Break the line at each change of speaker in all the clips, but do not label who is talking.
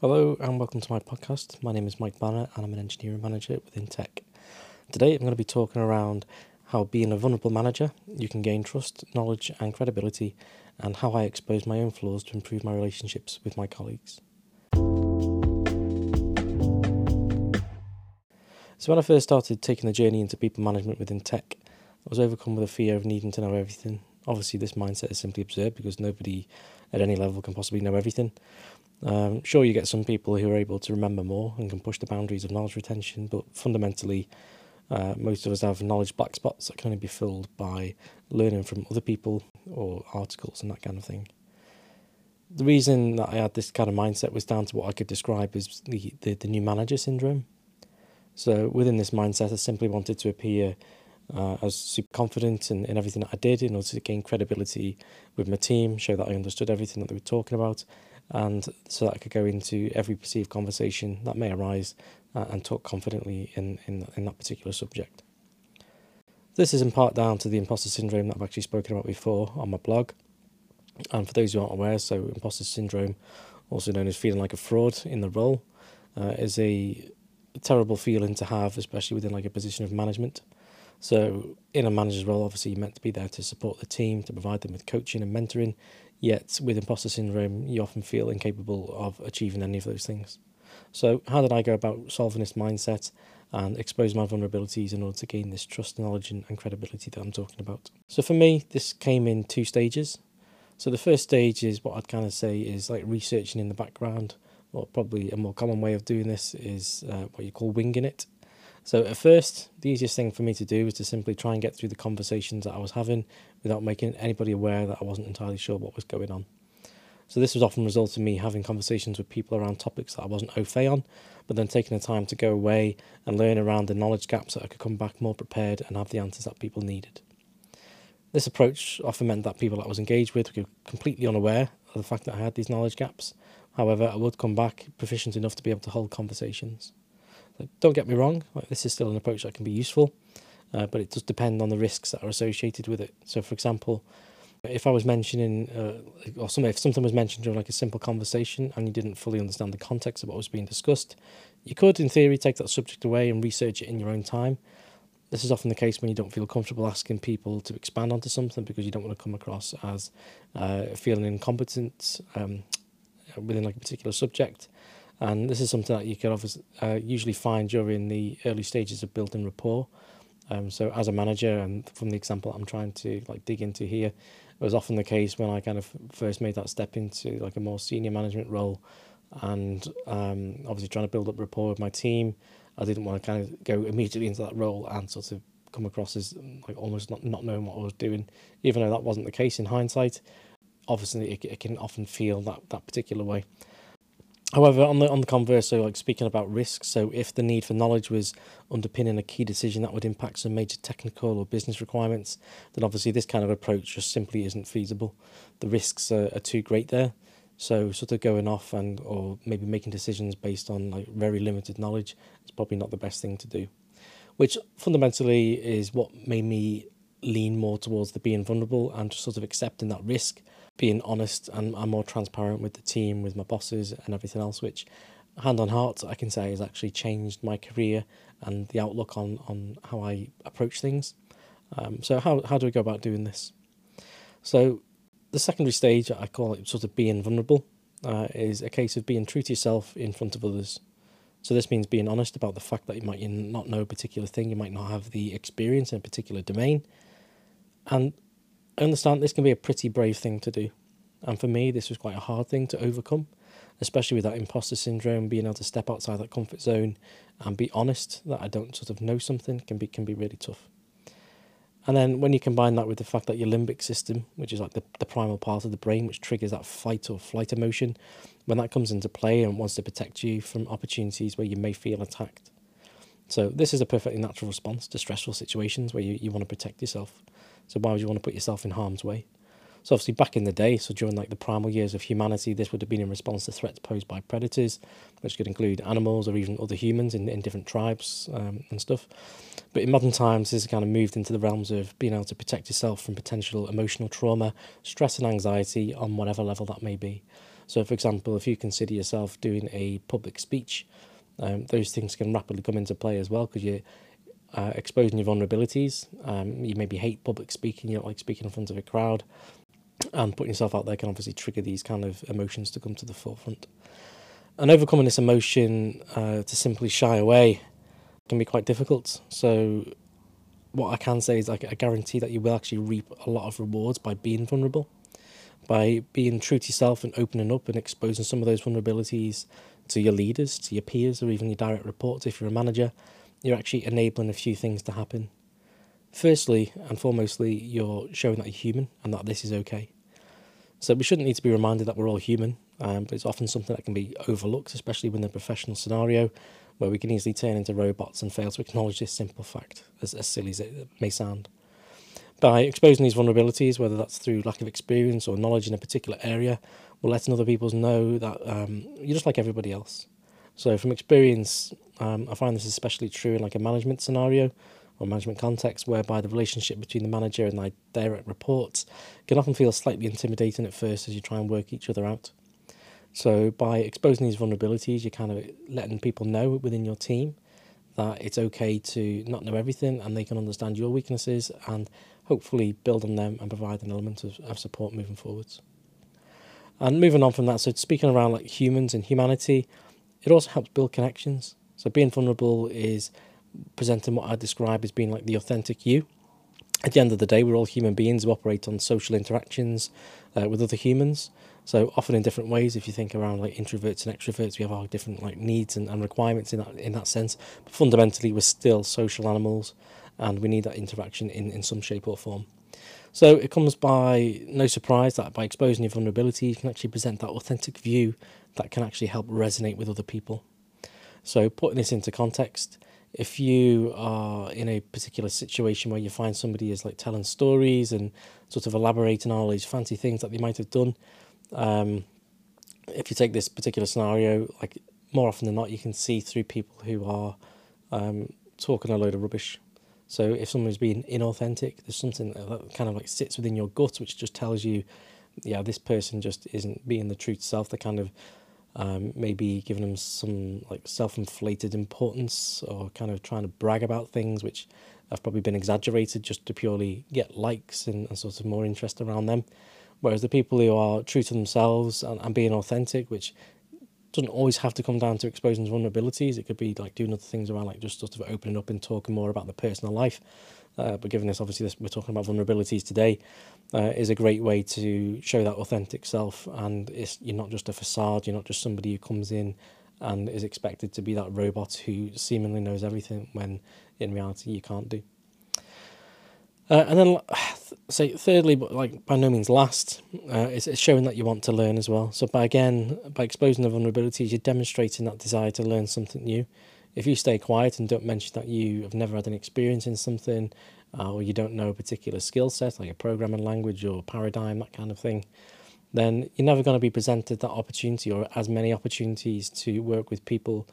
Hello and welcome to my podcast. My name is Mike Banner and I'm an engineering manager within tech. Today I'm going to be talking around how being a vulnerable manager you can gain trust, knowledge and credibility and how I expose my own flaws to improve my relationships with my colleagues. So when I first started taking the journey into people management within tech, I was overcome with a fear of needing to know everything. Obviously this mindset is simply absurd because nobody at any level can possibly know everything. Um, sure, you get some people who are able to remember more and can push the boundaries of knowledge retention, but fundamentally, uh, most of us have knowledge black spots that can only be filled by learning from other people or articles and that kind of thing. The reason that I had this kind of mindset was down to what I could describe as the, the, the new manager syndrome. So within this mindset, I simply wanted to appear uh, super confident in, in everything that I did in order to gain credibility with my team, show that I understood everything that they were talking about, and so that I could go into every perceived conversation that may arise uh, and talk confidently in, in, in that particular subject. This is in part down to the imposter syndrome that I've actually spoken about before on my blog. And for those who aren't aware, so imposter syndrome, also known as feeling like a fraud in the role, uh, is a terrible feeling to have, especially within like a position of management. So in a manager's role, obviously you're meant to be there to support the team, to provide them with coaching and mentoring. Yet with imposter syndrome, you often feel incapable of achieving any of those things. So how did I go about solving this mindset and expose my vulnerabilities in order to gain this trust, knowledge and, credibility that I'm talking about? So for me, this came in two stages. So the first stage is what I'd kind of say is like researching in the background, or probably a more common way of doing this is uh, what you call winging it. So at first, the easiest thing for me to do was to simply try and get through the conversations that I was having without making anybody aware that I wasn't entirely sure what was going on. So this was often result in me having conversations with people around topics that I wasn't au fait on, but then taking the time to go away and learn around the knowledge gaps so I could come back more prepared and have the answers that people needed. This approach often meant that people that I was engaged with were completely unaware of the fact that I had these knowledge gaps. However, I would come back proficient enough to be able to hold conversations. Don't get me wrong, like this is still an approach that can be useful, uh, but it does depend on the risks that are associated with it. So, for example, if I was mentioning, uh, or some, if something was mentioned during like a simple conversation and you didn't fully understand the context of what was being discussed, you could, in theory, take that subject away and research it in your own time. This is often the case when you don't feel comfortable asking people to expand onto something because you don't want to come across as uh, feeling incompetent um, within like a particular subject. And this is something that you can uh, usually find during the early stages of building rapport. Um, so as a manager, and from the example I'm trying to like dig into here, it was often the case when I kind of first made that step into like a more senior management role, and um, obviously trying to build up rapport with my team. I didn't want to kind of go immediately into that role and sort of come across as like almost not, not knowing what I was doing, even though that wasn't the case in hindsight. Obviously, it, it can often feel that that particular way. However, on the on the converse, so like speaking about risks, so if the need for knowledge was underpinning a key decision that would impact some major technical or business requirements, then obviously this kind of approach just simply isn't feasible. The risks are, are too great there. So sort of going off and or maybe making decisions based on like very limited knowledge is probably not the best thing to do. Which fundamentally is what made me lean more towards the being vulnerable and just sort of accepting that risk being honest and more transparent with the team, with my bosses and everything else, which hand on heart I can say has actually changed my career and the outlook on, on how I approach things. Um, so how, how do we go about doing this? So the secondary stage, I call it sort of being vulnerable, uh, is a case of being true to yourself in front of others. So this means being honest about the fact that you might not know a particular thing, you might not have the experience in a particular domain, and I understand this can be a pretty brave thing to do. And for me, this was quite a hard thing to overcome, especially with that imposter syndrome, being able to step outside that comfort zone and be honest that I don't sort of know something can be can be really tough. And then when you combine that with the fact that your limbic system, which is like the, the primal part of the brain, which triggers that fight or flight emotion, when that comes into play and wants to protect you from opportunities where you may feel attacked. So this is a perfectly natural response to stressful situations where you, you want to protect yourself. So why would you want to put yourself in harm's way? So obviously back in the day, so during like the primal years of humanity, this would have been in response to threats posed by predators, which could include animals or even other humans in, in different tribes um, and stuff. But in modern times, this has kind of moved into the realms of being able to protect yourself from potential emotional trauma, stress and anxiety on whatever level that may be. So, for example, if you consider yourself doing a public speech, um, those things can rapidly come into play as well because you're uh, exposing your vulnerabilities. Um, you maybe hate public speaking, you don't like speaking in front of a crowd, and putting yourself out there can obviously trigger these kind of emotions to come to the forefront. And overcoming this emotion uh, to simply shy away can be quite difficult. So, what I can say is like I guarantee that you will actually reap a lot of rewards by being vulnerable, by being true to yourself and opening up and exposing some of those vulnerabilities to your leaders, to your peers, or even your direct reports if you're a manager. You're actually enabling a few things to happen. Firstly and foremostly, you're showing that you're human and that this is okay. So we shouldn't need to be reminded that we're all human, um, but it's often something that can be overlooked, especially when the professional scenario, where we can easily turn into robots and fail to acknowledge this simple fact, as, as silly as it may sound. By exposing these vulnerabilities, whether that's through lack of experience or knowledge in a particular area, we're letting other people know that um, you're just like everybody else. So from experience, um, I find this especially true in like a management scenario or management context whereby the relationship between the manager and their direct reports can often feel slightly intimidating at first as you try and work each other out. So by exposing these vulnerabilities, you're kind of letting people know within your team that it's okay to not know everything and they can understand your weaknesses and hopefully build on them and provide an element of, of support moving forwards. And moving on from that, so speaking around like humans and humanity, it also helps build connections. So being vulnerable is presenting what I describe as being like the authentic you. At the end of the day, we're all human beings who operate on social interactions uh, with other humans. So often in different ways. If you think around like introverts and extroverts, we have our different like needs and, and requirements in that in that sense. But fundamentally, we're still social animals, and we need that interaction in, in some shape or form. So it comes by no surprise that by exposing your vulnerability, you can actually present that authentic view that can actually help resonate with other people. So putting this into context, if you are in a particular situation where you find somebody is like telling stories and sort of elaborating on all these fancy things that they might have done, um, if you take this particular scenario, like more often than not, you can see through people who are um, talking a load of rubbish. So if someone's being inauthentic, there's something that kind of like sits within your gut, which just tells you, yeah, this person just isn't being the truth self. They're kind of um, maybe giving them some like self-inflated importance or kind of trying to brag about things which have probably been exaggerated just to purely get likes and, and sort of more interest around them. Whereas the people who are true to themselves and, and being authentic, which doesn't always have to come down to exposing vulnerabilities. It could be like doing other things around, like just sort of opening up and talking more about the personal life. Uh, but given this, obviously, this, we're talking about vulnerabilities today, uh, is a great way to show that authentic self. And it's, you're not just a facade, you're not just somebody who comes in and is expected to be that robot who seemingly knows everything when in reality you can't do. Uh, and then, say, thirdly, but like by no means last, uh, it's, it's showing that you want to learn as well. So by again, by exposing the vulnerabilities, you're demonstrating that desire to learn something new if you stay quiet and don't mention that you have never had an experience in something uh, or you don't know a particular skill set like a programming language or paradigm that kind of thing then you're never going to be presented that opportunity or as many opportunities to work with people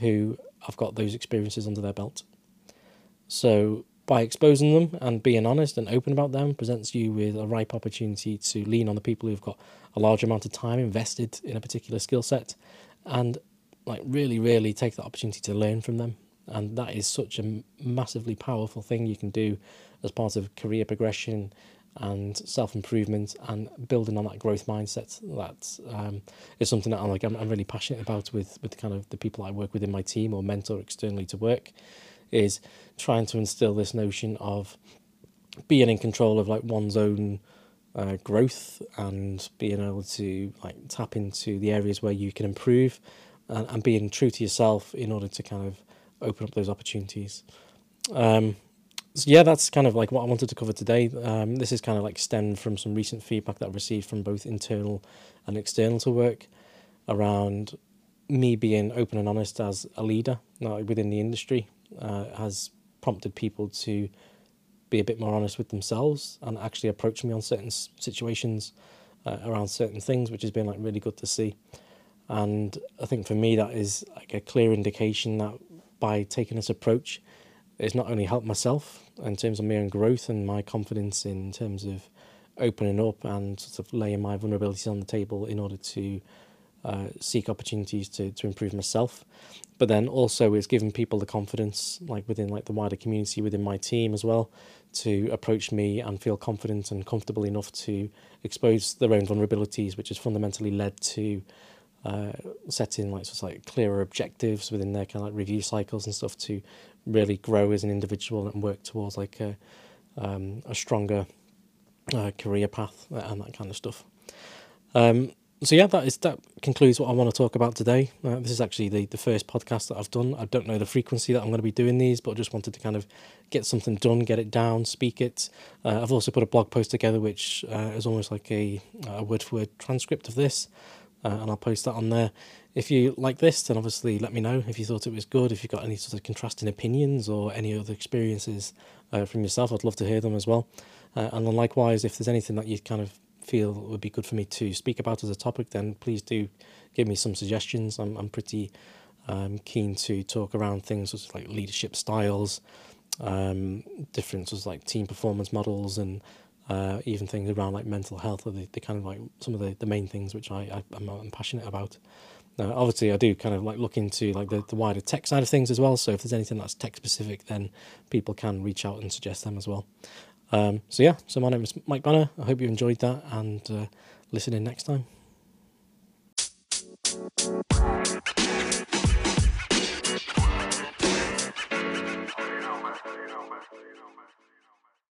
who have got those experiences under their belt. So by exposing them and being honest and open about them presents you with a ripe opportunity to lean on the people who've got a large amount of time invested in a particular skill set and like really, really take the opportunity to learn from them. And that is such a massively powerful thing you can do as part of career progression and self improvement and building on that growth mindset. That um, is something that I'm like I'm, I'm really passionate about with with kind of the people I work with in my team or mentor externally to work, is trying to instill this notion of being in control of like one's own uh, growth and being able to like tap into the areas where you can improve and, and being true to yourself in order to kind of open up those opportunities. Um, so yeah, that's kind of like what I wanted to cover today. Um, this is kind of like stemmed from some recent feedback that I've received from both internal and external to work around me being open and honest as a leader within the industry uh, has prompted people to be a bit more honest with themselves and actually approach me on certain situations uh, around certain things, which has been like really good to see. And I think for me, that is like a clear indication that by taking this approach, it's not only helped myself in terms of my own growth and my confidence in terms of opening up and sort of laying my vulnerabilities on the table in order to uh, seek opportunities to, to improve myself. But then also it's given people the confidence, like within like the wider community, within my team as well, to approach me and feel confident and comfortable enough to expose their own vulnerabilities, which has fundamentally led to uh, setting like sort of like clearer objectives within their kind of like review cycles and stuff to really grow as an individual and work towards like a um, a stronger uh, career path and that kind of stuff. Um, so yeah, that is that concludes what I want to talk about today. Uh, this is actually the, the first podcast that I've done. I don't know the frequency that I'm going to be doing these, but I just wanted to kind of get something done, get it down, speak it. Uh, I've also put a blog post together, which uh, is almost like a, a word for word transcript of this, uh, and I'll post that on there. If you like this, then obviously let me know if you thought it was good. If you've got any sort of contrasting opinions or any other experiences uh, from yourself, I'd love to hear them as well. Uh, and then likewise, if there's anything that you kind of feel would be good for me to speak about as a topic, then please do give me some suggestions. I'm I'm pretty um, keen to talk around things such as like leadership styles, um, different sort of like team performance models, and uh, even things around like mental health are the, the kind of like some of the, the main things which I, I I'm, I'm passionate about. Uh, obviously, I do kind of like look into like the, the wider tech side of things as well. So if there's anything that's tech specific, then people can reach out and suggest them as well. Um, so yeah, so my name is Mike Banner. I hope you enjoyed that and uh, listen in next time.